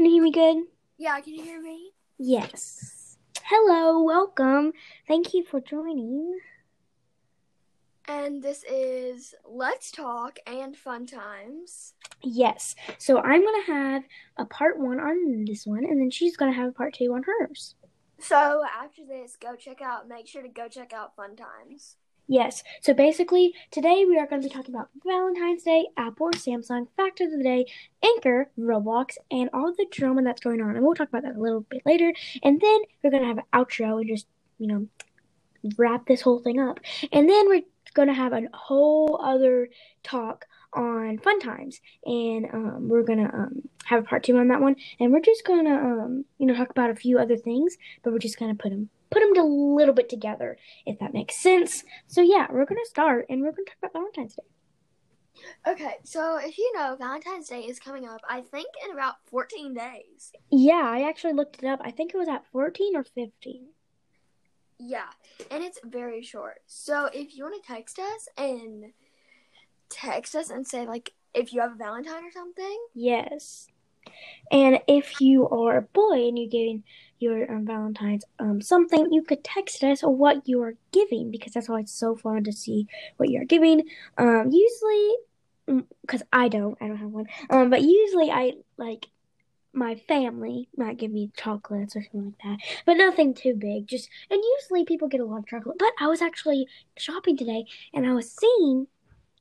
Can you hear me good? Yeah, can you hear me? Yes. Hello, welcome. Thank you for joining. And this is Let's Talk and Fun Times. Yes. So I'm going to have a part one on this one, and then she's going to have a part two on hers. So after this, go check out, make sure to go check out Fun Times. Yes. So basically, today we are going to be talking about Valentine's Day, Apple Samsung, Fact of the Day, Anchor, Roblox, and all the drama that's going on. And we'll talk about that a little bit later. And then we're going to have an outro and just, you know, wrap this whole thing up. And then we're going to have a whole other talk on fun times and um, we're gonna um, have a part two on that one and we're just gonna um, you know talk about a few other things but we're just gonna put them put them a little bit together if that makes sense so yeah we're gonna start and we're gonna talk about valentine's day Okay, so if you know, Valentine's Day is coming up, I think, in about 14 days. yeah i actually looked it up i think it was at 14 or 15 Yeah, and it's very short. So if you want to text us and text us and say, like, if you have a Valentine or something, Yes. And if you are a boy and you're giving your um, Valentine's um, something, you could text us what you are giving because that's why it's so fun to see what you're giving. Um, usually, because I don't, I don't have one. Um, but usually I like my family might give me chocolates or something like that, but nothing too big. Just and usually people get a lot of chocolate. But I was actually shopping today and I was seeing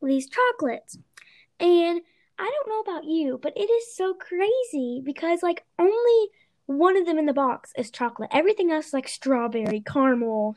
these chocolates, and I don't know about you, but it is so crazy because like only one of them in the box is chocolate. Everything else is like strawberry, caramel.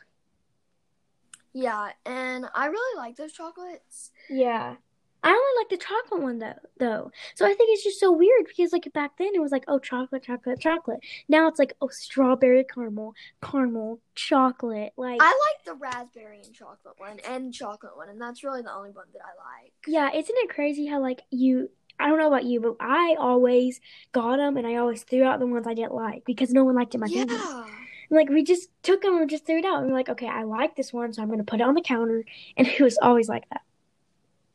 yeah, and I really like those chocolates. Yeah. I only like the chocolate one though though. So I think it's just so weird because like back then it was like oh chocolate, chocolate, chocolate. Now it's like oh strawberry caramel, caramel, chocolate. Like I like the raspberry and chocolate one and chocolate one, and that's really the only one that I like. Yeah, isn't it crazy how like you I don't know about you, but I always got them and I always threw out the ones I didn't like because no one liked it in my family. Yeah. Like we just took them and just threw it out. And we're like, okay, I like this one, so I'm gonna put it on the counter. And it was always like that.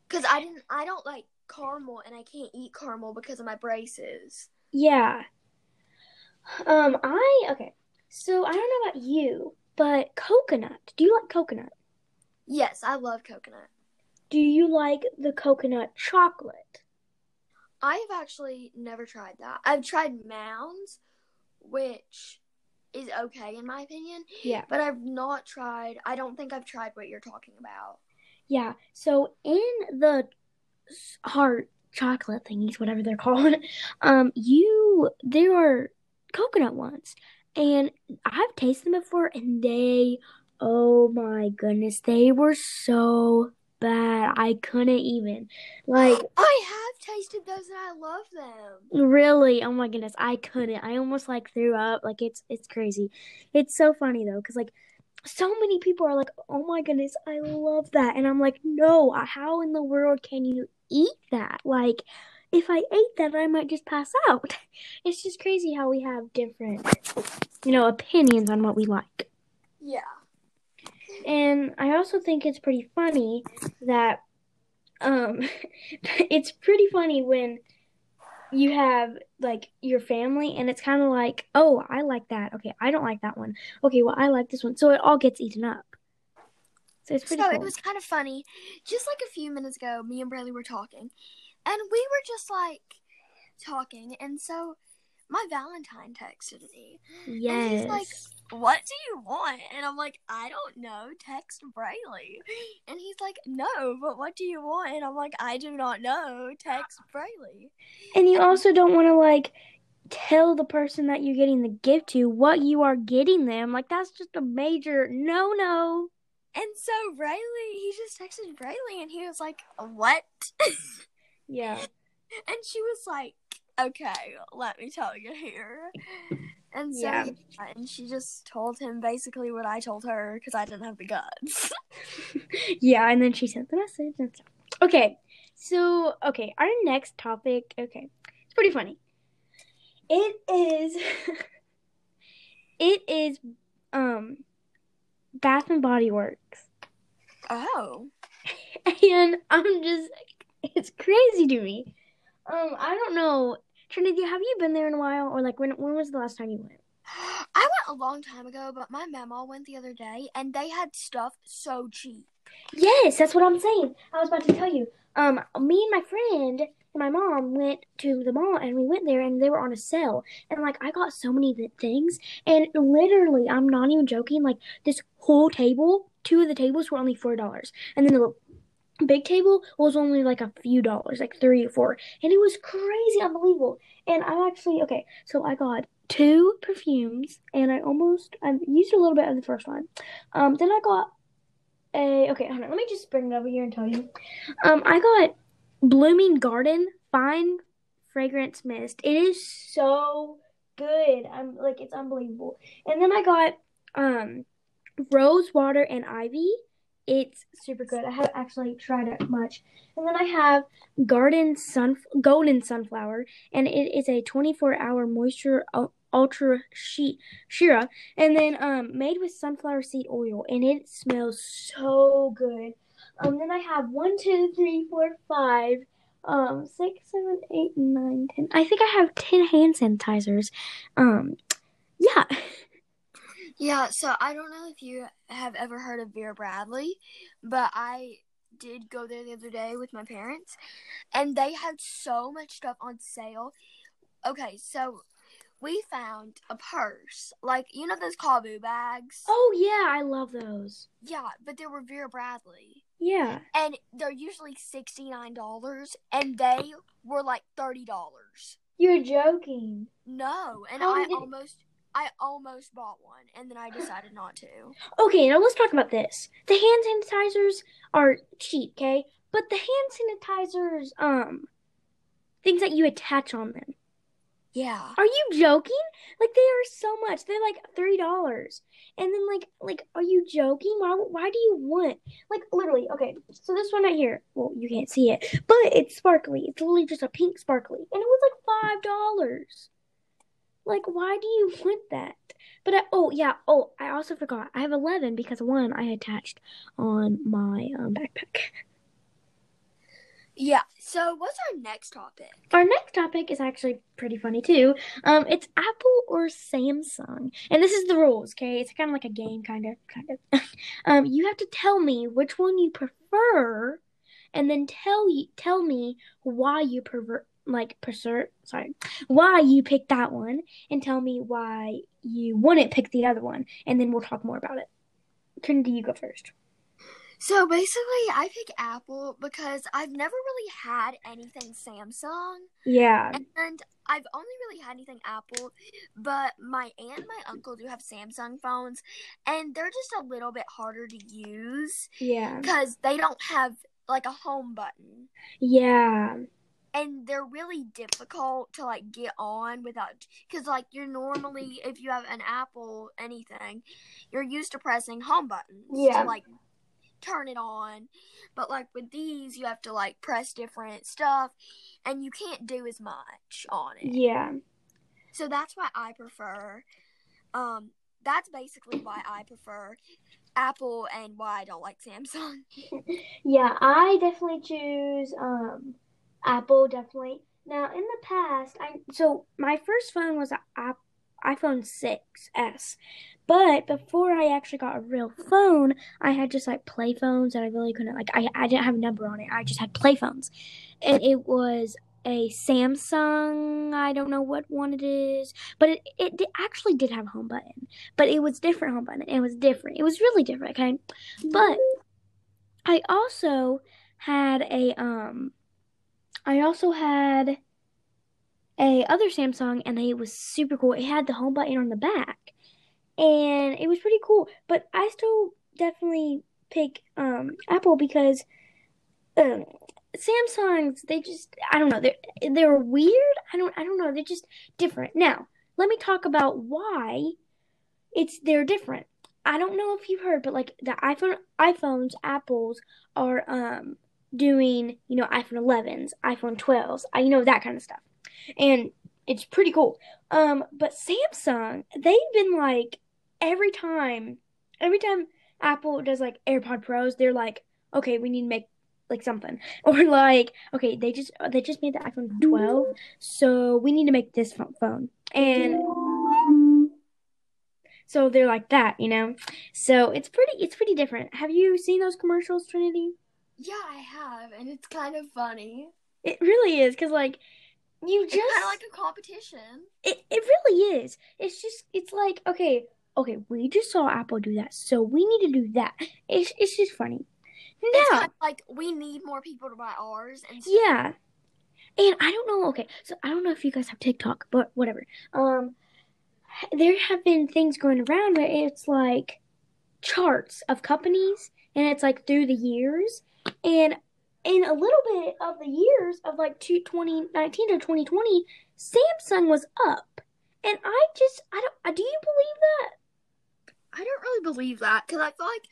Cause I didn't, I don't like caramel, and I can't eat caramel because of my braces. Yeah. Um, I okay. So I don't know about you, but coconut. Do you like coconut? Yes, I love coconut. Do you like the coconut chocolate? I have actually never tried that. I've tried Mounds, which is okay in my opinion, Yeah. but I've not tried. I don't think I've tried what you're talking about. Yeah. So in the heart chocolate thingies, whatever they're called, um, you there are coconut ones, and I've tasted them before, and they, oh my goodness, they were so bad. I couldn't even like. I have tasted those and I love them. Really? Oh my goodness, I couldn't. I almost like threw up. Like it's it's crazy. It's so funny though, because like so many people are like, "Oh my goodness, I love that," and I'm like, "No, how in the world can you eat that? Like, if I ate that, I might just pass out." It's just crazy how we have different, you know, opinions on what we like. Yeah. And I also think it's pretty funny that um it's pretty funny when you have like your family and it's kind of like, "Oh, I like that. Okay, I don't like that one. Okay, well, I like this one." So it all gets eaten up. So it's pretty So cool. it was kind of funny. Just like a few minutes ago, me and Brayley were talking, and we were just like talking, and so my Valentine texted me. And yes. he's like, What do you want? And I'm like, I don't know. Text Brayley. And he's like, No, but what do you want? And I'm like, I do not know. Text Brayley. and you also don't want to like tell the person that you're getting the gift to what you are getting them. Like that's just a major no-no. And so Brayley, he just texted Brayley and he was like, What? Yeah. and she was like, Okay, let me tell you here. And so, Yeah. yeah, and she just told him basically what I told her because I didn't have the guts. yeah, and then she sent the message and stuff. Okay, so okay, our next topic. Okay, it's pretty funny. It is. it is, um, Bath and Body Works, oh. and I'm just. It's crazy to me. Um, I don't know. Trinity, have you been there in a while, or like when when was the last time you went? I went a long time ago, but my mama went the other day, and they had stuff so cheap. Yes, that's what I'm saying. I was about to tell you. Um, me and my friend and my mom went to the mall, and we went there, and they were on a sale, and like I got so many things, and literally, I'm not even joking. Like this whole table, two of the tables were only four dollars, and then the big table was only like a few dollars, like three or four, and it was crazy, unbelievable. And I'm actually okay, so I got two perfumes, and I almost I used a little bit of the first one. Um, then I got a okay, hold on, let me just bring it over here and tell you. Um, I got Blooming Garden Fine Fragrance Mist. It is so good. I'm like it's unbelievable. And then I got um Rose Water and Ivy. It's super good. I haven't actually tried it much. And then I have Garden Sun Golden Sunflower, and it is a 24-hour moisture ultra sheet Shira, and then um made with sunflower seed oil, and it smells so good. Um, then I have one, two, three, four, five, um, six, seven, eight, nine, ten. I think I have ten hand sanitizers. Um, yeah. Yeah, so I don't know if you have ever heard of Vera Bradley, but I did go there the other day with my parents, and they had so much stuff on sale. Okay, so we found a purse, like you know those KAVU bags. Oh yeah, I love those. Yeah, but they were Vera Bradley, Yeah. and they're usually sixty nine dollars, and they were like thirty dollars. You're joking. No, and How I did- almost, I almost bought one, and then I decided not to. Okay, now let's talk about this. The hand sanitizers are cheap, okay? But the hand sanitizers, um, things that you attach on them. Yeah. Are you joking? Like they are so much. They're like three dollars. And then like like are you joking? Why why do you want like literally okay, so this one right here, well you can't see it, but it's sparkly. It's literally just a pink sparkly. And it was like five dollars. Like why do you want that? But I, oh yeah, oh I also forgot. I have eleven because one I attached on my um, backpack. Yeah. So what's our next topic? Our next topic is actually pretty funny too. Um, it's Apple or Samsung, and this is the rules. Okay, it's kind of like a game, kind of, kind of. um, you have to tell me which one you prefer, and then tell you tell me why you prefer, like prefer, sorry, why you picked that one, and tell me why you wouldn't pick the other one, and then we'll talk more about it. Trinity, you go first. So basically, I pick Apple because I've never really had anything Samsung, Yeah, and I've only really had anything Apple. But my aunt and my uncle do have Samsung phones, and they're just a little bit harder to use yeah, because they don't have like a home button. yeah, and they're really difficult to like get on without because like you're normally if you have an apple anything you're used to pressing home buttons Yeah. to like turn it on but like with these you have to like press different stuff and you can't do as much on it yeah. so that's why i prefer um that's basically why i prefer apple and why i don't like samsung Yeah, I definitely choose um Apple definitely. Now in the past, I so my first phone was a app, iPhone 6s. But before I actually got a real phone, I had just like play phones that I really couldn't like I I didn't have a number on it. I just had play phones. And it was a Samsung, I don't know what one it is, but it, it di- actually did have a home button. But it was different home button. It was different. It was really different, okay? But I also had a um I also had a other Samsung and it was super cool. It had the home button on the back. And it was pretty cool. But I still definitely pick um Apple because um Samsungs they just I don't know, they're they're weird. I don't I don't know, they're just different. Now, let me talk about why it's they're different. I don't know if you've heard, but like the iPhone iPhones, Apples are um doing, you know, iPhone 11s, iPhone 12s, I you know that kind of stuff. And it's pretty cool. Um but Samsung, they've been like every time every time Apple does like AirPod Pros, they're like, "Okay, we need to make like something. Or like okay they just they just made the iphone 12 so we need to make this phone. And so they're like that you know? So it's pretty it's pretty different. Have you seen those commercials trinity yeah i have and it's kind of funny. It really is because like you just kind of like a competition. It, it really is. It's just it's like okay okay we just saw apple do that so we need to do that. It's, it's just funny. It's kind of like we need more people to buy ours and stuff. yeah. And i don't know okay so i don't know if you guys have tiktok but whatever. Um there have been things going around where it's like charts of companies and it's like through the years and in a little bit of the years of like 2019 to 2020 samsung was up and i just i don't do you believe that i don't really believe that because i feel like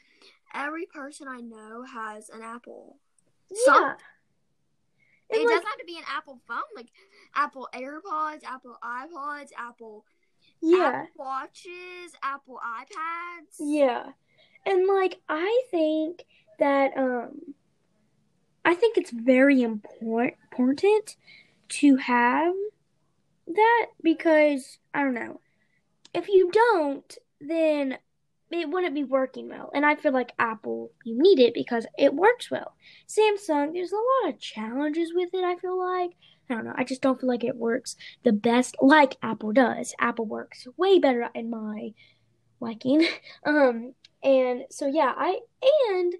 every person i know has an apple yeah Some, it like, doesn't have to be an apple phone like apple airpods apple ipods apple yeah. Apple Watches, Apple iPads. Yeah. And like I think that um I think it's very important important to have that because I don't know. If you don't, then it wouldn't be working well. And I feel like Apple, you need it because it works well. Samsung, there's a lot of challenges with it, I feel like. I don't know. I just don't feel like it works the best like Apple does. Apple works way better in my liking. Um, and so yeah, I and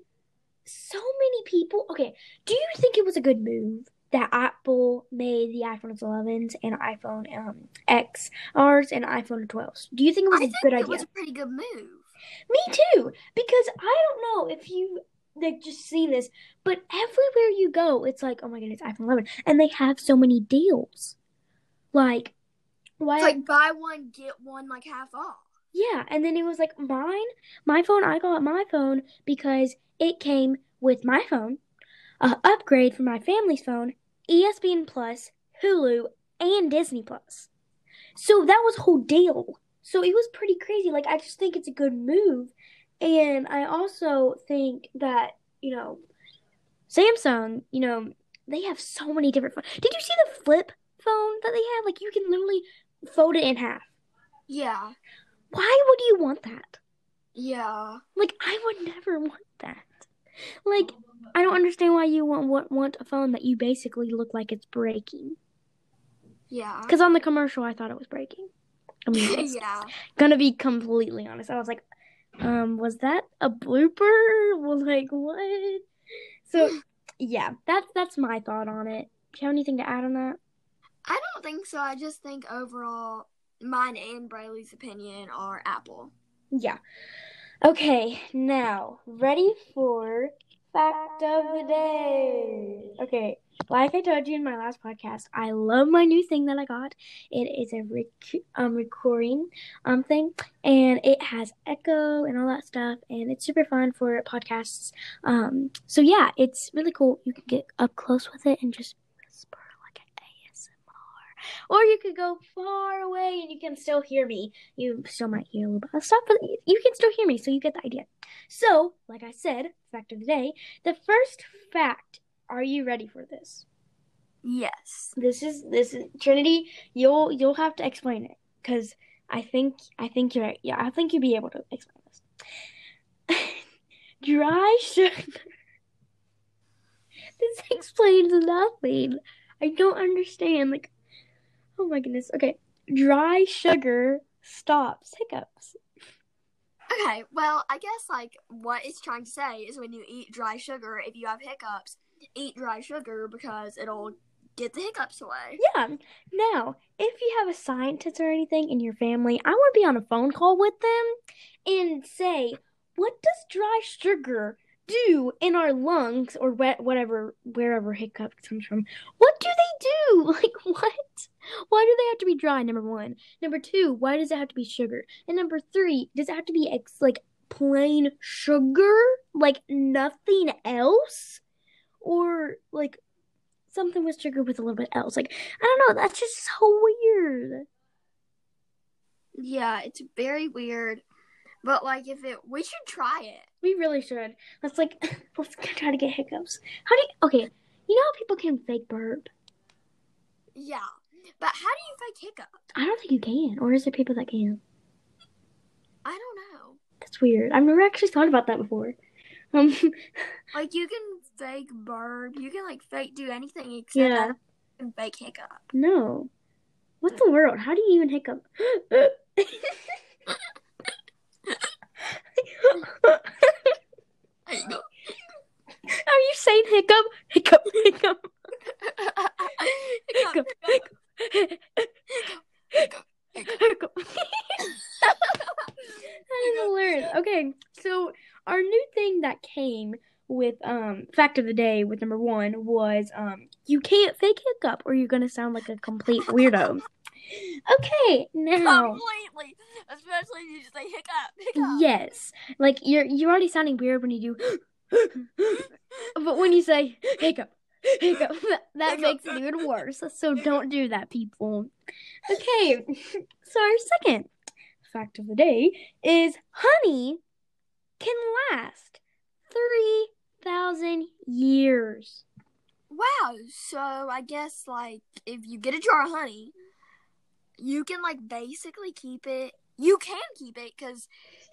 so many people. Okay, do you think it was a good move that Apple made the iPhone 11s and iPhone um, XRs and iPhone 12s? Do you think it was I a good idea? It was a pretty good move. Me too, because I don't know if you like just seen this, but everywhere you go, it's like, oh my goodness, iPhone 11, and they have so many deals. Like, why? It's like buy one get one like half off. Yeah, and then it was like mine, my phone. I got my phone because it came with my phone, a upgrade for my family's phone, ESPN Plus, Hulu, and Disney Plus. So that was whole deal. So it was pretty crazy. Like I just think it's a good move and I also think that, you know, Samsung, you know, they have so many different phones. Did you see the flip phone that they have? Like you can literally fold it in half. Yeah. Why would you want that? Yeah. Like I would never want that. Like I don't understand why you want want, a phone that you basically look like it's breaking. Yeah. Because on the commercial, I thought it was breaking. I mean, yeah. Gonna be completely honest. I was like, um, was that a blooper? Well, like what? So yeah, that's that's my thought on it. Do you have anything to add on that? I don't think so. I just think overall, mine and Brayley's opinion are Apple. Yeah. Okay, now ready for fact of the day. Okay, like I told you in my last podcast, I love my new thing that I got. It is a rec- um, recording um thing, and it has echo and all that stuff, and it's super fun for podcasts. Um, so yeah, it's really cool. You can get up close with it and just whisper like an ASMR, or you could go far away and you can still hear me. You still might hear a little bit of stuff, but you can still hear me, so you get the idea. So, like I said, fact of the day, the first fact are you ready for this? Yes. This is this is Trinity. You'll you'll have to explain it because I think I think you're. Yeah, I think you'll be able to explain this. Dry sugar. this explains nothing. I don't understand. Like, oh my goodness. Okay, dry sugar stops hiccups. Okay, well, I guess like what it's trying to say is when you eat dry sugar, if you have hiccups, eat dry sugar because it'll get the hiccups away. Yeah. Now, if you have a scientist or anything in your family, I want to be on a phone call with them and say, what does dry sugar do in our lungs or whatever wherever hiccup comes from? What do they do? Like what? Why do they have to be dry? Number one. Number two. Why does it have to be sugar? And number three. Does it have to be ex- like plain sugar? Like nothing else? or like something with sugar with a little bit else. Like I don't know, that's just so weird. Yeah, it's very weird. But like if it we should try it. We really should. Let's like let's try to get hiccups. How do you okay? You know how people can fake burp? Yeah. But how do you fake hiccup? I don't think you can. Or is there people that can? I don't know. That's weird. I've never actually thought about that before. Um Like you can fake burp. You can like fake do anything except Yeah. that you can fake hiccup. no. What the world? How do you even hiccup? There you go. Are you saying hiccup? Hiccup, hiccup, hiccup. hiccup, Hiccup. Hiccup. that is hilarious. Okay, so our new thing that came with um fact of the day with number one was um you can't fake hiccup or you're gonna sound like a complete weirdo. Okay, now Completely. Especially if you just say hiccup. Hiccup. yes, like you're you're already sounding weird when you do, but when you say hiccup, that, that makes it even worse. So don't do that, people. Okay, so our second fact of the day is honey can last three thousand years. Wow. So I guess like if you get a jar of honey, you can like basically keep it. You can keep it because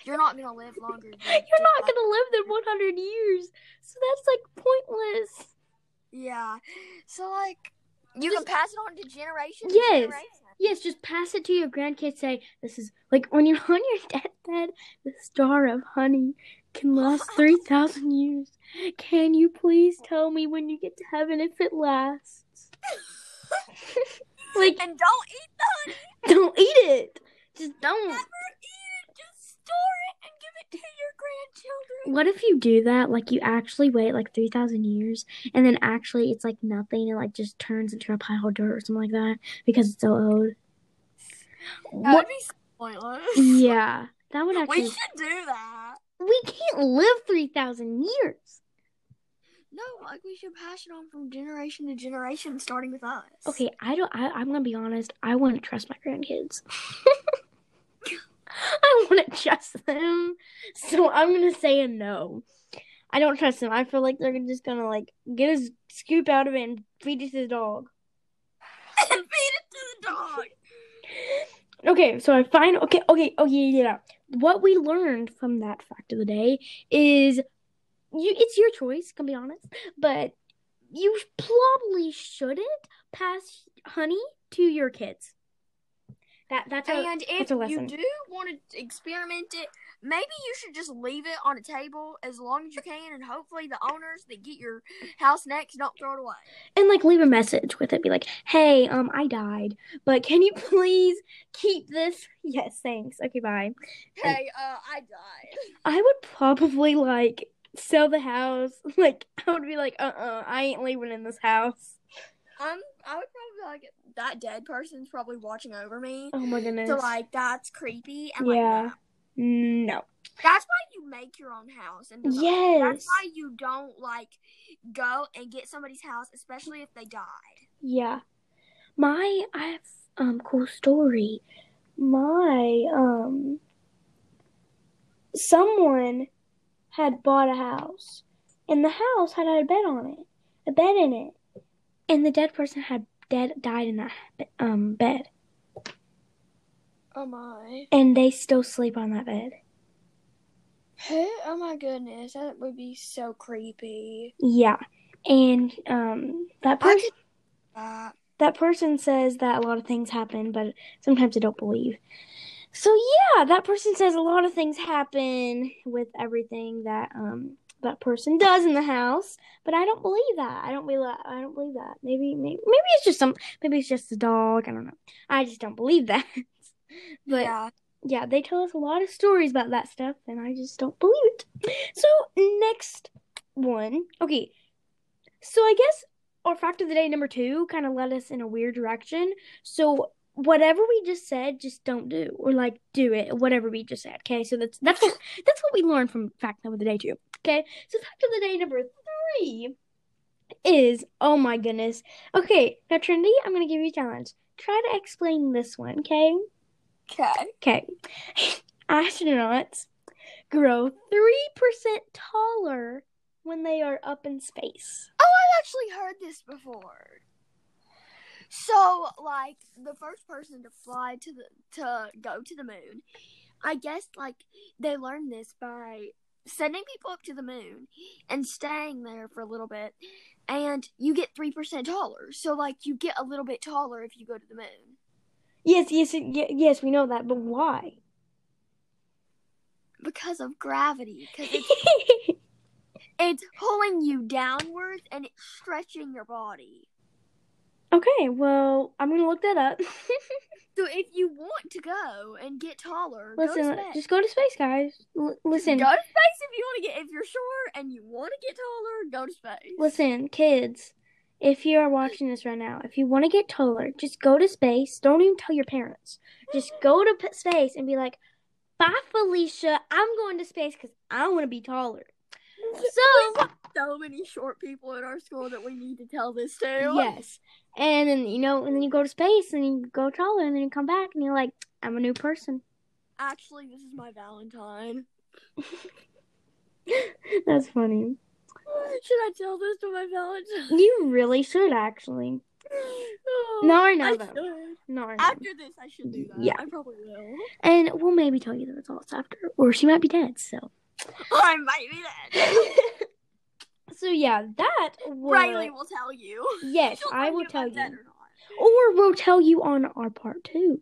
you're not gonna live longer. Than You're not gonna live than one hundred years, so that's like pointless. Yeah. So like you can pass it on to generations. Yes. generation. Yes, just pass it to your grandkids. Say, this is like when you're on your deathbed, the star of honey can last 3,000 years. Can you please tell me when you get to heaven if it lasts? like, And don't eat the honey. don't eat it. Just don't. Never eat it. Just store it and give it to your grandchildren. What if you do that? Like, you actually wait like 3,000 years and then actually it's like nothing and like just turns into a pile of dirt or something like that because it's so old. That What? would be pointless. Yeah, that would actually. We should do that. We can't live 3,000 years. No, like we should pass it on from generation to generation, starting with us. Okay, I don't. I, I'm gonna be honest. I wouldn't trust my grandkids. I wouldn't trust them, so I'm gonna say a no. I don't trust them. I feel like they're just gonna like get a scoop out of it and feed it to the dog. and feed it to the dog. Okay, so I find okay, okay, oh, okay, yeah. What we learned from that fact of the day is you it's your choice, can be honest, but you probably shouldn't pass honey to your kids. That that's a And if that's a you do want to experiment it, maybe you should just leave it on a table as long as you can, and hopefully the owners that get your house next don't throw it away. and like leave a message with it. Be like, hey, um, I died, but can you please keep this? Yes, thanks. Okay, bye. Hey, uh, I died. I would probably like sell the house. Like I would be like, uh, uh I ain't living in this house. I'm. I would probably like that dead person's probably watching over me. Oh my goodness. So like that's creepy and like yeah. no. No. That's why you make your own house and. Yes. That's why you don't like go and get somebody's house, especially if they died. Yeah. My I have um cool story. My um someone had bought a house and the house had had a bed on it. A bed in it. And the dead person had dead died in that um bed. Oh my. And they still sleep on that bed. Oh my goodness, that would be so creepy. Yeah. And um that person Uh, that person says that a lot of things happen, but sometimes I don't believe. So yeah, that person says a lot of things happen with everything that um that person does in the house, but I don't believe that. I don't believe that. I don't believe that. Maybe maybe maybe it's just some maybe it's just a dog. I don't know. I just don't believe that. but yeah. yeah, they tell us a lot of stories about that stuff, and I just don't believe it. So next one, okay. So I guess our fact of the day number two kind of led us in a weird direction. So whatever we just said, just don't do, or like do it, whatever we just said. Okay, so that's that's what that's what we learned from fact of the day two. Okay, so fact of the day number three is oh my goodness. Okay, now Trinity, I'm gonna give you a challenge. Try to explain this one. Okay. Okay. Okay. Astronauts grow 3% taller when they are up in space. Oh, I've actually heard this before. So, like the first person to fly to the to go to the moon, I guess like they learned this by sending people up to the moon and staying there for a little bit, and you get three percent taller. So, like you get a little bit taller if you go to the moon. Yes, yes, yes, we know that, but why? because of gravity. Because it's, it's pulling you downwards and it's stretching your body. Okay, well, I'm gonna look that up. So if you want to go and get taller, Listen, go to space. just go to space, guys. L- listen, go to space if you want to get. If you're short and you want to get taller, go to space. listen, kids. If you are watching this right now, if you want to get taller, just go to space. Don't even tell your parents. Just go to p- space and be like, "Bye, Felicia. I'm going to space because I want to be taller." So so many short people in our school that we need to tell this to. yes, and then you know, and then you go to space and you go taller, and then you come back and you're like, "I'm a new person." Actually, this is my Valentine. That's funny. Should I tell this to my Valentine? You really should actually. Oh, No, I know I that. should. No, I know. After this, I should do that. Yeah. I probably will. and we'll maybe tell you the results after, or she might be dead. So, I might be dead. so yeah, that was. Riley will tell you. Yes, I will tell you, or or we'll tell you on our part two.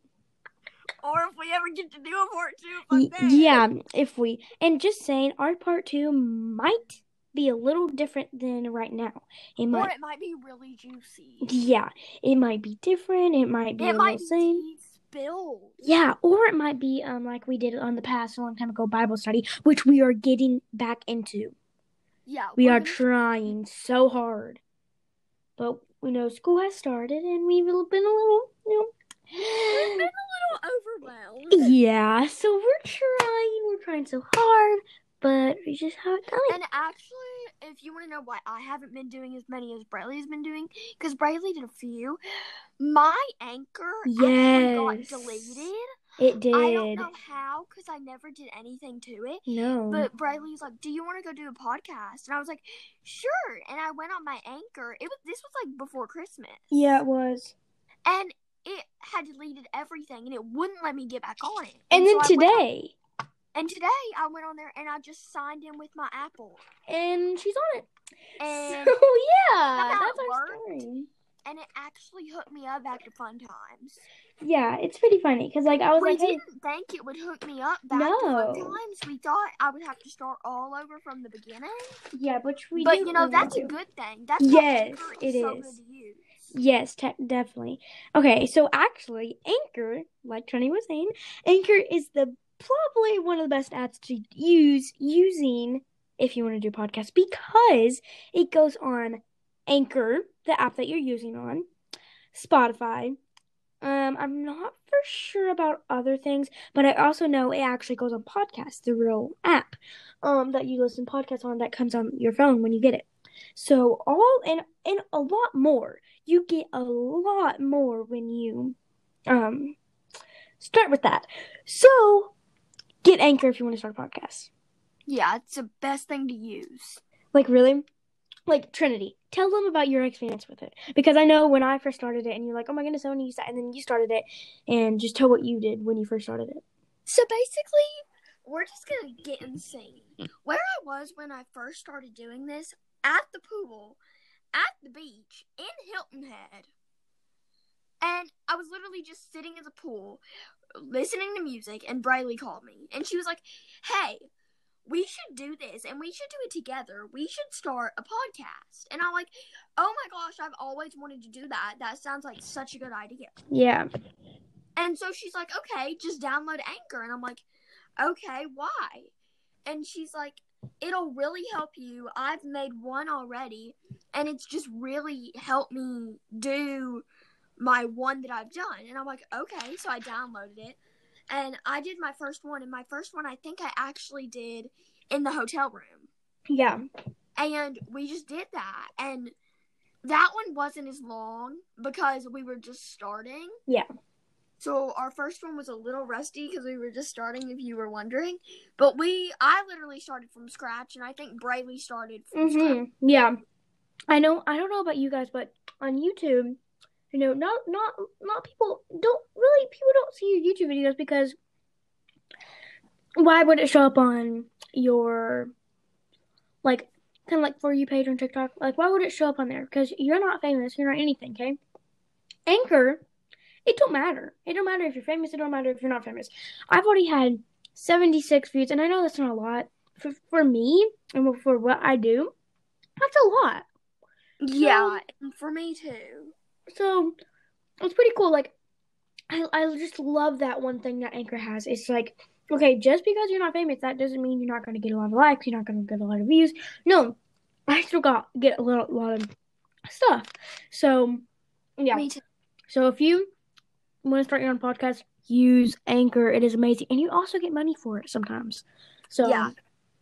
Or if we ever get to do a part two Y- yeah, if we and just saying, our part two might be a little different than right now. It Or might, it might be really juicy. yeah, it might be different. It might be It might be same. spilled. Yeah, or it might be um like we did on the past a long time ago Bible study, which we are getting back into. Yeah. We gonna- trying so hard, but we know school has started, and we've been a little, you know We've been a little overwhelmed. Yeah, so we're trying. We're trying so hard, but we just haven't done it. And actually, if you want to know why I haven't been doing as many as Brayley's been doing, because Brayley did a few, my anchor actually got deleted. It did. I don't know how, because I never did anything to it. No. But Brayley's like, "Do you want to go do a podcast?" And I was like, "Sure." And I went on my anchor. It was this was like before Christmas, yeah, it was. and it had deleted everything, and it wouldn't let me get back on it. And then so went on- today, and today I went on there and I just signed in with my Apple, and she's on it. and so yeah, that's our worked. story. And it actually hooked me up back to fun times. Yeah, it's pretty funny because like I was we like, hey, didn't think it would hook me up back to No. fun times. We thought I would have to start all over from the beginning. yeah, which we but you know that's to. a good thing. That's Yes, it is. to. Yes, te- definitely. Okay, so actually, Anchor, like Trini was saying, Anchor is the probably one of the best apps to use using if you want to do podcasts because it goes on Anchor, the app that you're using on, Spotify. Um, I'm not for sure about other things, but I also know it actually goes on podcasts, the real app, um, that you listen podcasts on that comes on your phone when you get it. So all and and a lot more. You get a lot more when you um start with that. So get Anchor if you want to start a podcast. Yeah, it's the best thing to use. Like really? Like Trinity, tell them about your experience with it because I know when I first started it, and you're like, "Oh my goodness, to that," and then you started it, and just tell what you did when you first started it. So basically, we're just gonna get insane. Where I was when I first started doing this at the pool, at the beach in Hilton Head, and I was literally just sitting at the pool, listening to music, and Briley called me, and she was like, "Hey." We should do this and we should do it together. We should start a podcast. And I'm like, oh my gosh, I've always wanted to do that. That sounds like such a good idea. Yeah, And so she's like, okay, just download Anchor. And I'm like, okay, why? And she's like, it'll really help you. I've made one already, and it's just really helped me do my one that I've done. And I'm like, okay. So I downloaded it, and I did my first one. And my first one, I think I actually did in the hotel room. yeah, And we just did that. And that one wasn't as long because we were just starting. Yeah. So our first one was a little rusty because we were just starting. If you were wondering, but we I literally started from scratch, and I think Brayley started from. Mm-hmm. Yeah, I know. I don't know about you guys, but on YouTube, you know, not not not people don't really people don't see your YouTube videos because why would it show up on your like kind of like for you page on TikTok? Like, why would it show up on there? Because you're not famous. You're not anything. Okay. Anchor, it don't matter. It don't matter if you're famous. It don't matter if you're not famous. I've already had 76 views, and I know that's not a lot for for me and for what I do. That's a lot. Yeah, and for me too. So it's pretty cool. Like I I just love that one thing that Anchor has. It's like okay, just because you're not famous, that doesn't mean you're not going to get a lot of likes. You're not going to get a lot of views. No, I still got get a little lot of stuff. So yeah. Me too. So if you want to start your own podcast, use Anchor. It is amazing, and you also get money for it sometimes. So Yeah.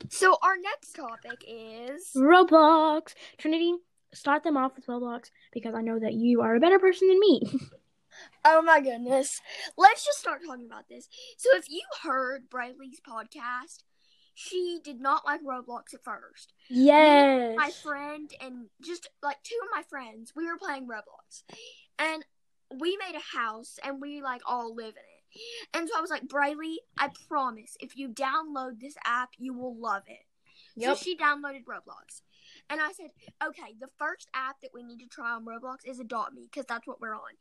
So our next topic is Roblox, Trinity, start them off with Roblox because I know that you are a better person than me. Oh my goodness. Let's just start talking about this. So if you heard Brayley's podcast, she did not like Roblox at first. yes. My friend and just like two of my friends, we were playing Roblox. And we made a house and we like all live in it. And so I was like, Brayley, I promise if you download this app, you will love it. Yep. So she downloaded Roblox. And I said, okay, the first app that we need to try on Roblox is Adopt Me because that's what we're on.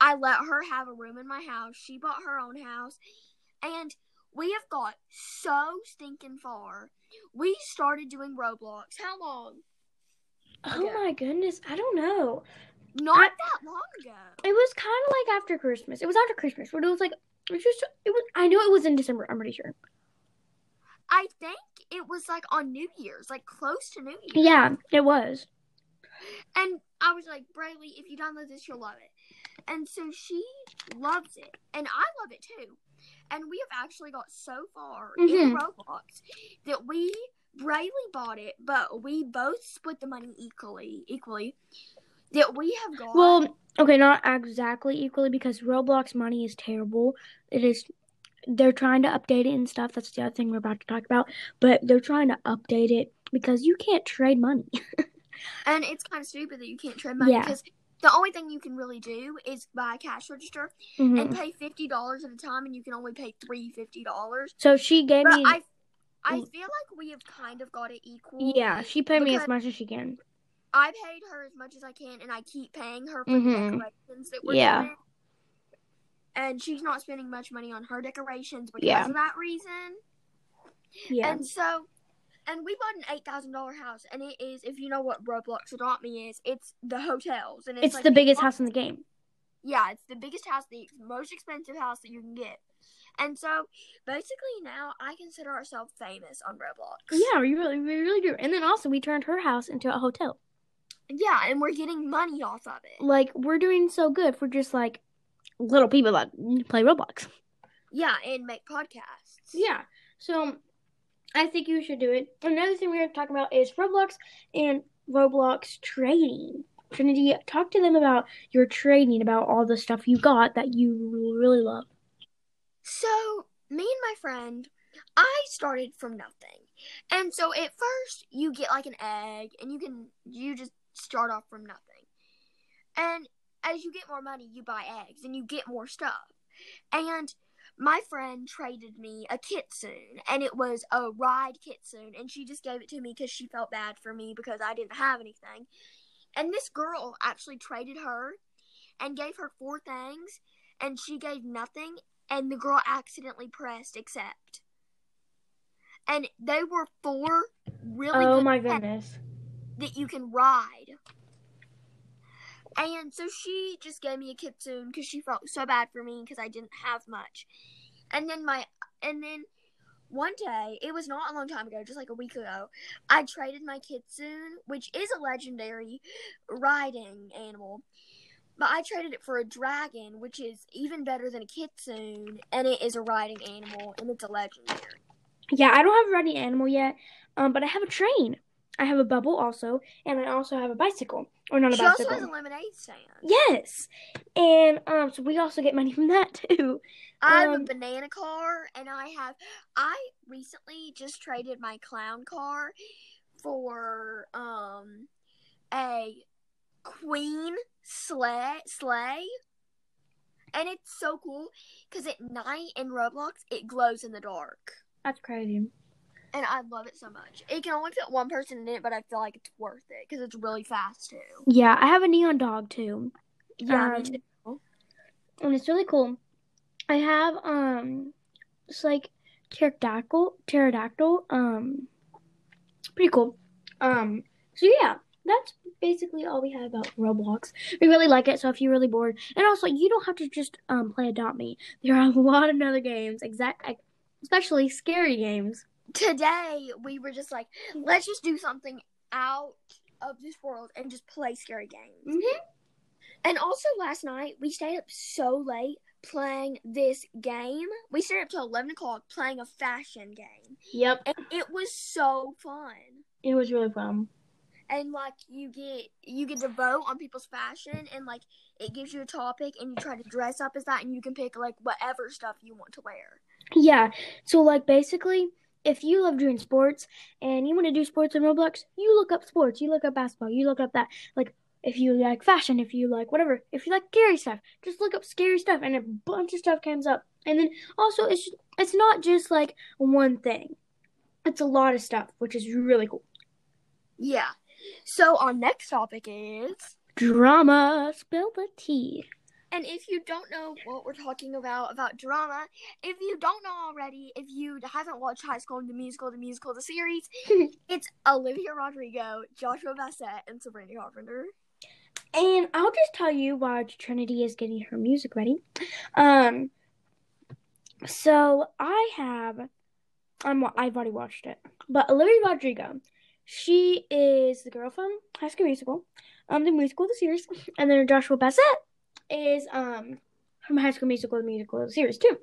I let her have a room in my house. She bought her own house. And we have got so stinking far. We started doing Roblox. How long? oh Okay. my goodness, I don't know. Not I- that long ago. It was kind of like after Christmas. It was after Christmas, but it was like it was just it was. I know it was in December. I'm pretty sure. I think it was like on New Year's, like close to New Year's. Yeah, it was. And I was like, Brayley, if you download this, you'll love it. And so she loves it. And I love it too. And we have actually got so far in Mhm. Roblox that we Brayley bought it, but we both split the money equally equally. That we have got Well, okay, not exactly equally because Roblox money is terrible. It is. They're trying to update it and stuff. That's the other thing we're about to talk about. But they're trying to update it because you can't trade money. and it's kind of stupid that you can't trade money Yeah. because the only thing you can really do is buy a cash register Mhm. and pay fifty dollars at a time, and you can only pay three fifty dollars. So she gave But me. I, I Mm. feel like we have kind of got it equal. yeah, she paid me as much as she can. I paid her as much as I can, and I keep paying her for Mhm. the decorations that we're Yeah. doing. And she's not spending much money on her decorations because Yeah. of that reason. Yeah. And so, and we bought an eight thousand dollar house, and it is if you know what Roblox Adopt Me is, it's the hotels, and it's, it's like the biggest house in the game. Yeah, it's the biggest house, the most expensive house that you can get. And so, basically, now I consider ourselves famous on Roblox. Yeah, we really, we really do. And then also, we turned her house into a hotel. Yeah, and we're getting money off of it. Like, we're doing so good for just like little people that play Roblox. Yeah, and make podcasts. Yeah. So, I think you should do it. Another thing we're going to talk about is Roblox and Roblox trading. Trinity, talk to them about your trading, about all the stuff you got that you really love. So, me and my friend, I started from nothing. And so at first you get like an egg and you can you just start off from nothing. And as you get more money, you buy eggs and you get more stuff. And my friend traded me a kitsune and it was a ride kitsune and she just gave it to me cuz she felt bad for me because I didn't have anything. And this girl actually traded her and gave her four things and she gave nothing and the girl accidentally pressed accept. And they were four really oh good my goodness. that you can ride. And so she just gave me a kitsune because she felt so bad for me because I didn't have much. And then my and then one day, it was not a long time ago, just like a week ago, I traded my kitsune, which is a legendary riding animal. But I traded it for a dragon, which is even better than a kitsune, and it is a riding animal, and it's a legendary. Yeah, I don't have a riding animal yet, um, but I have a train. I have a bubble also, and I also have a bicycle. Or not a She bicycle. also has a lemonade stand. yes. And um so we also get money from that too. I have a Um, banana car, and I have. I recently just traded my clown car for um a queen sleigh sleigh, and it's so cool because at night in Roblox it glows in the dark, That's crazy. And I love it so much. It can only fit one person in it, but I feel like it's worth it because it's really fast too. Yeah, I have a neon dog too. Yeah, Um, too. and it's really cool. I have um it's like pterodactyl pterodactyl. Um pretty cool. Um so yeah, that's basically all we have about Roblox. We really like it, so if you're really bored and also you don't have to just um play Adopt Me. There are a lot of other games, exact especially scary games. Today we were just like, let's just do something out of this world and just play scary games. Mm-hmm. And also last night we stayed up so late playing this game. We stayed up till eleven o'clock playing a fashion game, Yep. and it was so fun. It was really fun. And like you get you get to vote on people's fashion, and like it gives you a topic, and you try to dress up as that, and you can pick like whatever stuff you want to wear. Yeah. So like basically, if you love doing sports and you want to do sports in Roblox, you look up sports, you look up basketball, you look up that. Like if you like fashion, if you like whatever, if you like scary stuff, just look up scary stuff and a bunch of stuff comes up. And then also it's it's not just like one thing. It's a lot of stuff, which is really cool. Yeah. So our next topic is. Drama, spill the tea. And if you don't know what we're talking about about drama, if you don't know already, if you haven't watched High School the Musical, the musical, the series, it's Olivia Rodrigo, Joshua Bassett, and Sabrina Carpenter. And I'll just tell you while Trinity is getting her music ready. Um, so I have, I'm, I've already watched it, but Olivia Rodrigo, she is the girl from High School Musical, um, the musical, the series, and then Joshua Bassett is um from High School Musical, the musical, series too.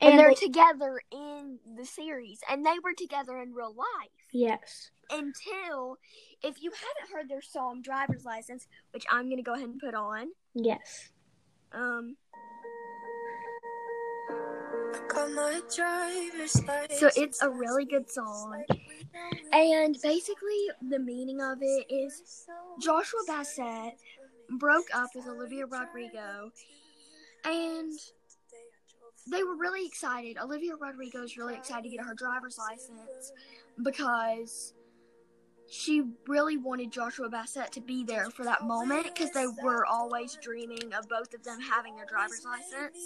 And, they're they- together in the series, and they were together in real life yes, until, if you haven't heard their song "Driver's License," which I'm gonna go ahead and put on. yes. Um, So so it's a really good song, and basically the meaning of it is Joshua Bassett broke up with Olivia Rodrigo, and they were really excited. Olivia Rodrigo is really excited to get her driver's license because she really wanted Joshua Bassett to be there for that moment because they were always dreaming of both of them having their driver's license.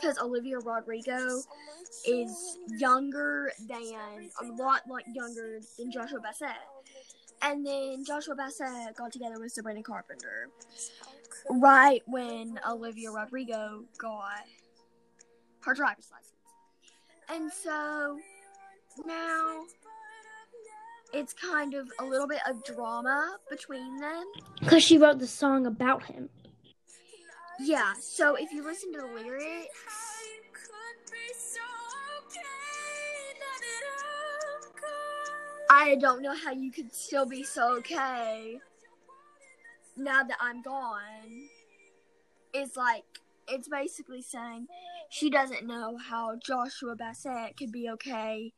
Because Olivia Rodrigo is younger than a lot, lot younger than Joshua Bassett. And then Joshua Bassett got together with Sabrina Carpenter right when Olivia Rodrigo got her driver's license. And so now it's kind of a little bit of drama between them. Because she wrote the song about him. Yeah, so if you listen to the lyrics, I don't know how you could still be so okay now that I'm gone. It's like it's basically saying she doesn't know how Joshua Bassett could be okay,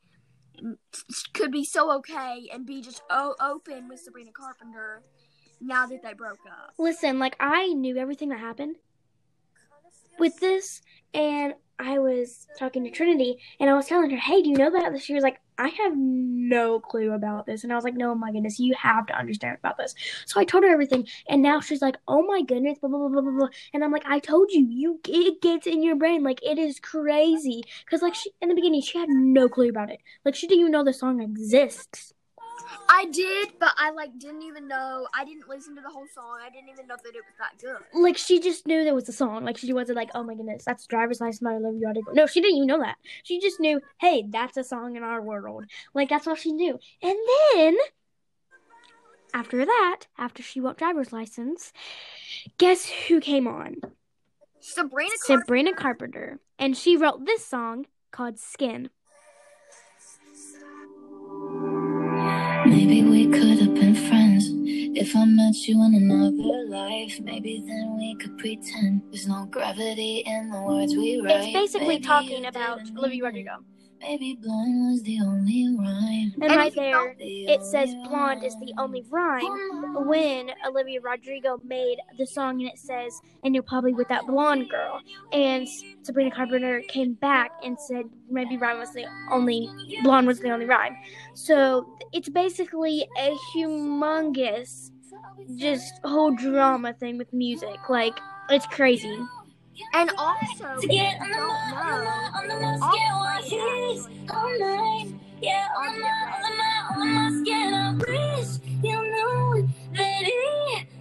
could be so okay and be just open with Sabrina Carpenter now that they broke up. Listen, like I knew everything that happened with this, and I was talking to Trinity, and I was telling her, "Hey, do you know about this? She was like, "I have no clue about this," and I was like, "No, oh my goodness, you have to understand about this." So I told her everything, and now she's like, "Oh my goodness," blah blah blah blah blah, blah. and I'm like, "I told you, you it gets in your brain, like it is crazy." Because like she in the beginning, she had no clue about it, like she didn't even know the song exists. I did, but I like didn't even know. I didn't listen to the whole song. I didn't even know that it was that good. like she just knew there was a song. Like she wasn't like, oh my goodness, that's driver's license by Olivia Rodrigo. No, she didn't even know that. She just knew, hey, that's a song in our world. Like that's all she knew. And then after that, after she wrote driver's license, guess who came on? Sabrina Carpenter. Sabrina Carpenter, and she wrote this song called Skin. Maybe we could have been friends if I met you in another life. Maybe then we could pretend there's no gravity in the words we write. It's basically Maybe talking about Olivia Rodrigo. Maybe blonde was the only rhyme. And, And right there, it says blonde is the only rhyme when Olivia Rodrigo made the song and it says, and you're probably with that blonde girl. And Sabrina Carpenter came back and said maybe rhyme was the only, blonde was the only rhyme. So it's basically a humongous, just whole drama thing with music. Like, it's crazy. And also, To get on the on the know, mat, get the on actually all night. Yeah, on the on the on the mat, get on wish you know that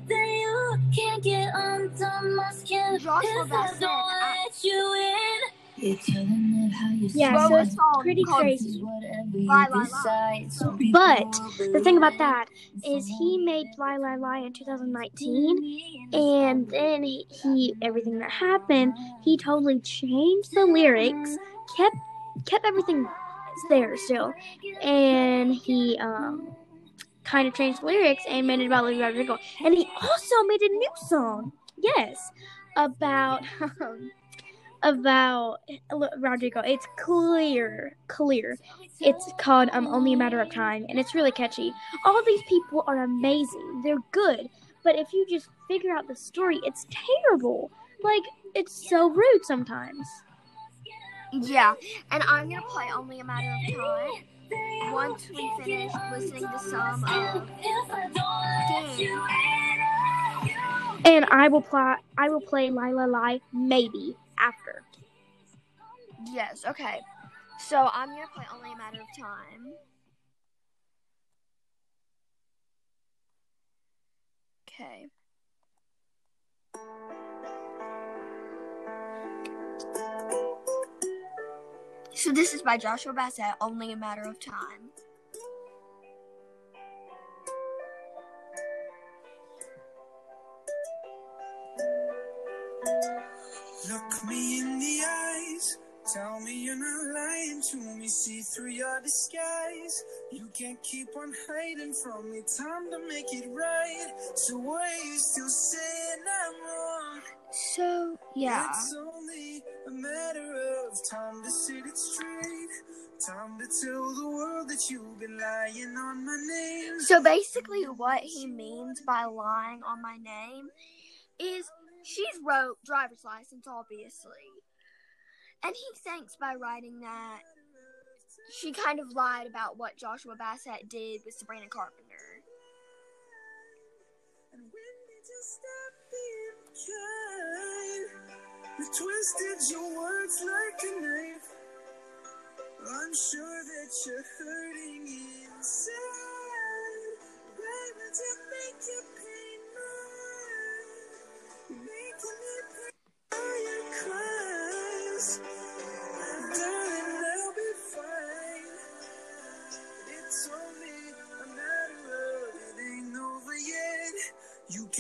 that you can't get under my skin. Joshua Cause I Bassett don't let you in. You're it how Yeah, so it's pretty crazy. Lie, lie, lie. decide, some people But The thing about that is he made Lie Lie Lie in 2019 and then he, he everything that happened he totally changed the lyrics kept kept everything there still and he um kind of changed the lyrics and made it about Olivia Rodrigo and he also made a new song yes about um, about Rodrigo it's clear clear it's called um Only a Matter of Time and it's really catchy all these people are amazing they're good but if you just figure out the story, it's terrible. Like, it's so rude sometimes. Yeah, and I'm gonna play only a matter of time once we finish listening to some of Game. And I will play I will play Lila Lie maybe after. Yes, okay. So I'm gonna play only a matter of time. Okay. So this is by Joshua Bassett, Only a Matter of Time. Look me in the eyes. Tell me you're not lying to me. See through your disguise. You can't keep on hiding from me. Time to make it right. So why you still saying I'm wrong? So yeah. It's only a matter of time to set it straight. Time to tell the world that you've been lying on my name. So basically, what he means by lying on my name is she's wrote driver's license, obviously. And he thinks by writing that she kind of lied about what Joshua Bassett did with Sabrina Carpenter. Twisted your words like a knife. I'm sure that you're hurting inside. Why would you make your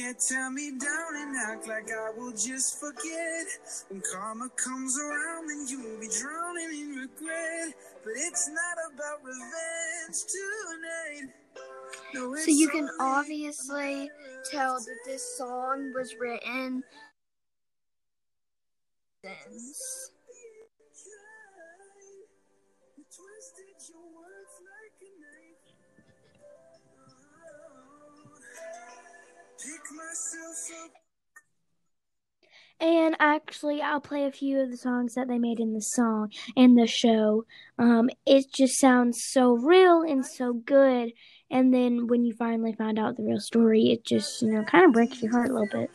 can't tear me down and act like I will just forget. When karma comes around, then you'll be drowning in regret. But it's not about revenge tonight. No, So you can obviously tell that this song was written since. And actually, I'll play a few of the songs that they made in the song in the show. Um, it just sounds so real and so good. And then when you finally find out the real story, it just you know kind of breaks your heart a little bit.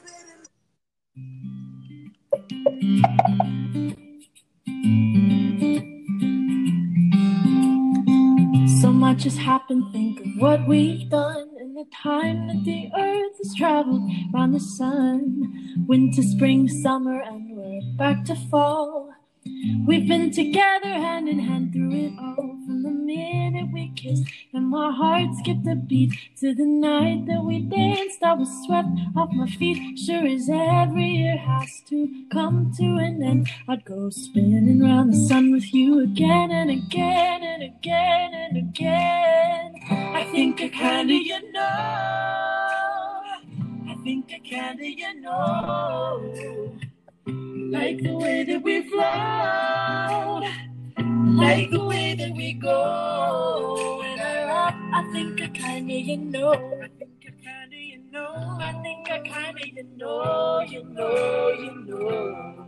So much has happened, think of what we've done the time that the earth has traveled around the sun. Winter, spring, summer, and we're back to fall. We've been together hand in hand through it all. From the minute we kissed, and my heart skipped a beat to the night that we danced. I was swept off my feet, sure as every year has to come to an end. I'd go spinning round the sun with you again and again and again and again. I think I kinda you know I think I kinda, you know. Like the way that we flow, like the way that we go. When I I think of you know. I think a kind of you know. I think I kinda you know, you know, you know.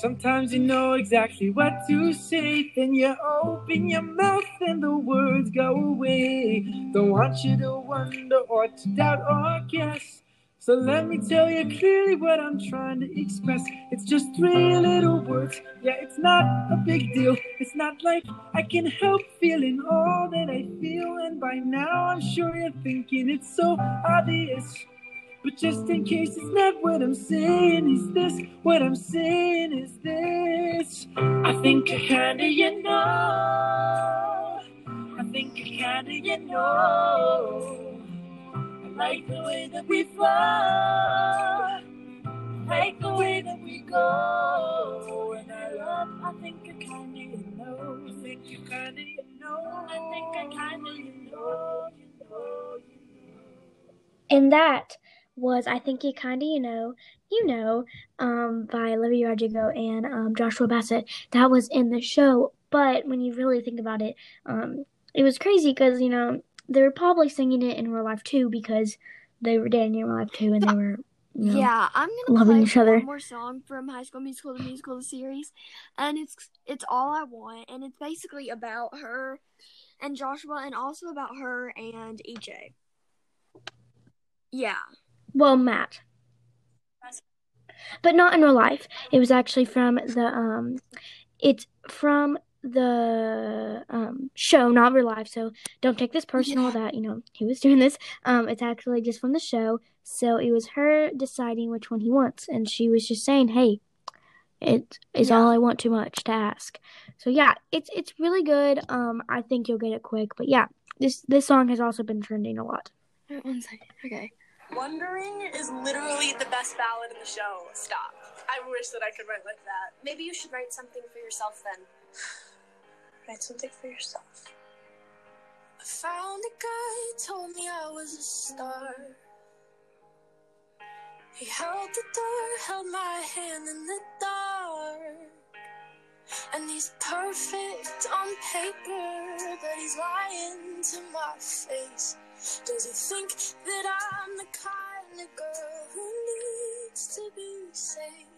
Sometimes you know exactly what to say, then you open your mouth and the words go away. Don't want you to wonder or to doubt or guess. So let me tell you clearly what I'm trying to express. It's just three little words. Yeah, it's not a big deal. It's not like I can help feeling all that I feel. And by now I'm sure you're thinking it's so obvious. But just in case it's not what I'm saying, is this what I'm saying? Is this? I think I kinda you know. I think I kinda you know. Like the way that we. I like the way that we go. And I love, I think I kinda you know. I think you kinda you know. I think I kinda you know. And that was I Think You Kinda You Know, You Know, um, by Olivia Rodrigo and um, Joshua Bassett. That was in the show, but when you really think about it, um, it was crazy because, you know, they were probably singing it in real life too because they were dating in real life too and they were, you know, Yeah, I'm gonna loving play each other. one more song from High School Musical, the musical, the series, and it's it's all I want, and it's basically about her and Joshua, and also about her and EJ. Yeah, well, Matt. But not in real life. It was actually from the, um, it's from the um show, not real life. So don't take this personal Yeah. that, you know, he was doing this. Um, it's actually just from the show. So it was her deciding which one he wants, and she was just saying, "Hey, it is Yeah. all I want too much to ask." So yeah, it's it's really good. Um, I think you'll get it quick. But yeah, this this song has also been trending a lot. one second. Okay. Wondering is literally the best ballad in the show. Stop. I wish that I could write like that. Maybe you should write something for yourself then. Write something for yourself. I found a guy, told me I was a star. He held the door, held my hand in the dark. And he's perfect on paper, but he's lying to my face. Does he think that I'm the kind of girl who needs to be saved?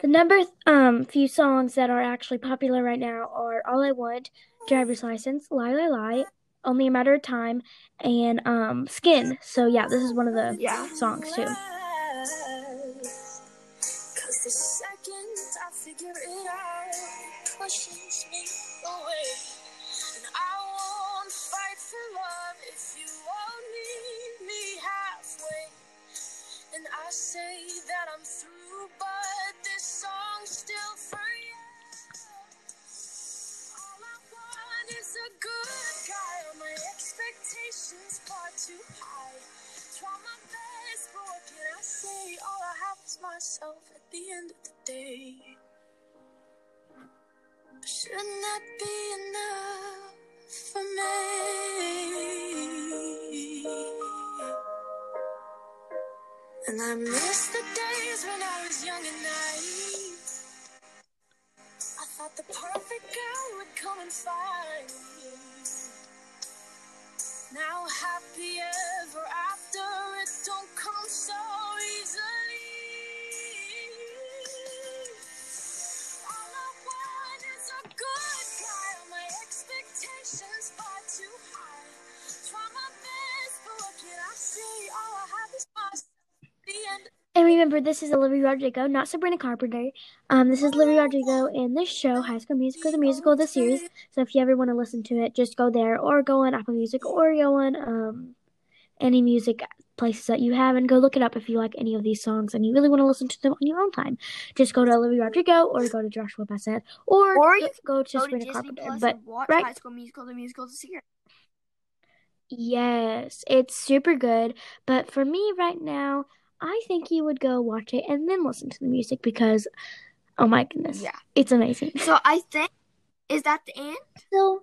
The number um few songs that are actually popular right now are All I Want, Driver's License, Lie Lie Lie, Only a Matter of Time, and um Skin. So yeah, this is one of the Yeah. songs too. Cause the second I figure it out, it pushes me away. And I won't fight for love if you won't meet me halfway. And I say that I'm through, but this song's still for you. All I want is a good guy. My expectations far too high. Try my best, but what can I say? All I have is myself at the end of the day. Shouldn't that be enough for me? And I miss the days when I was young and naive. I thought the perfect girl would come and find me. Now happy ever after, it don't come so easily. All I want is a good guy. My expectations far too high. Try my best, but what can I say? All I have is end. And remember, this is Olivia Rodrigo, not Sabrina Carpenter. Um, this is Olivia Rodrigo in this show, High School Musical, the musical, the series. So if you ever want to listen to it, just go there, or go on Apple Music, or go on um any music places that you have, and go look it up if you like any of these songs and you really want to listen to them on your own time. Just go to Olivia Rodrigo, or go to Joshua Bassett, or, Or you go to Go Sabrina Disney Carpenter. Plus But watch right- High School Musical, the musical, the series. Yes, it's super good. But for me right now, I think you would go watch it and then listen to the music because, oh my goodness, Yeah. it's amazing. So I think is that the end? So,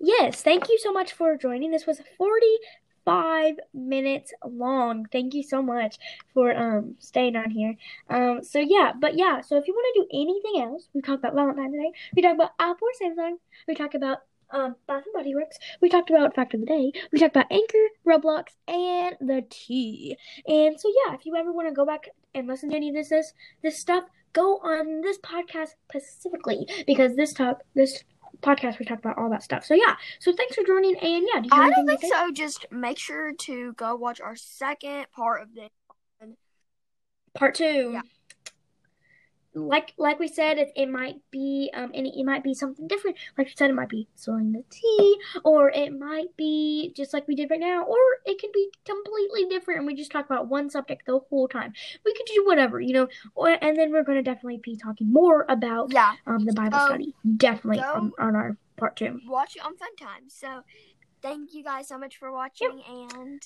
Yes, thank you so much for joining. This was 45 minutes long. Thank you so much for um staying on here. Um so yeah, but yeah, so if you want to do anything else, we talked about Valentine's Day, we talked about Apple or Samsung, we talked about um Bath and Body Works, we talked about Fact of the Day, we talked about Anchor, Roblox, and the tea. And so yeah, if you ever want to go back and listen to any of this this, this stuff, go on this podcast specifically because this talk this podcast we talk about all that stuff. So yeah, so thanks for joining and yeah, do you I don't think so. Just make sure to go watch our second part of this. Part two. Yeah. Like like we said, it, it might be um and it, it might be something different. Like we said, it might be spilling the tea, or it might be just like we did right now, or it could be completely different and we just talk about one subject the whole time. We could do whatever, you know. Or, and then we're gonna definitely be talking more about Yeah, um the Bible So, study. Definitely on, on our part two. watch it on Fun Time. So, thank you guys so much for watching, and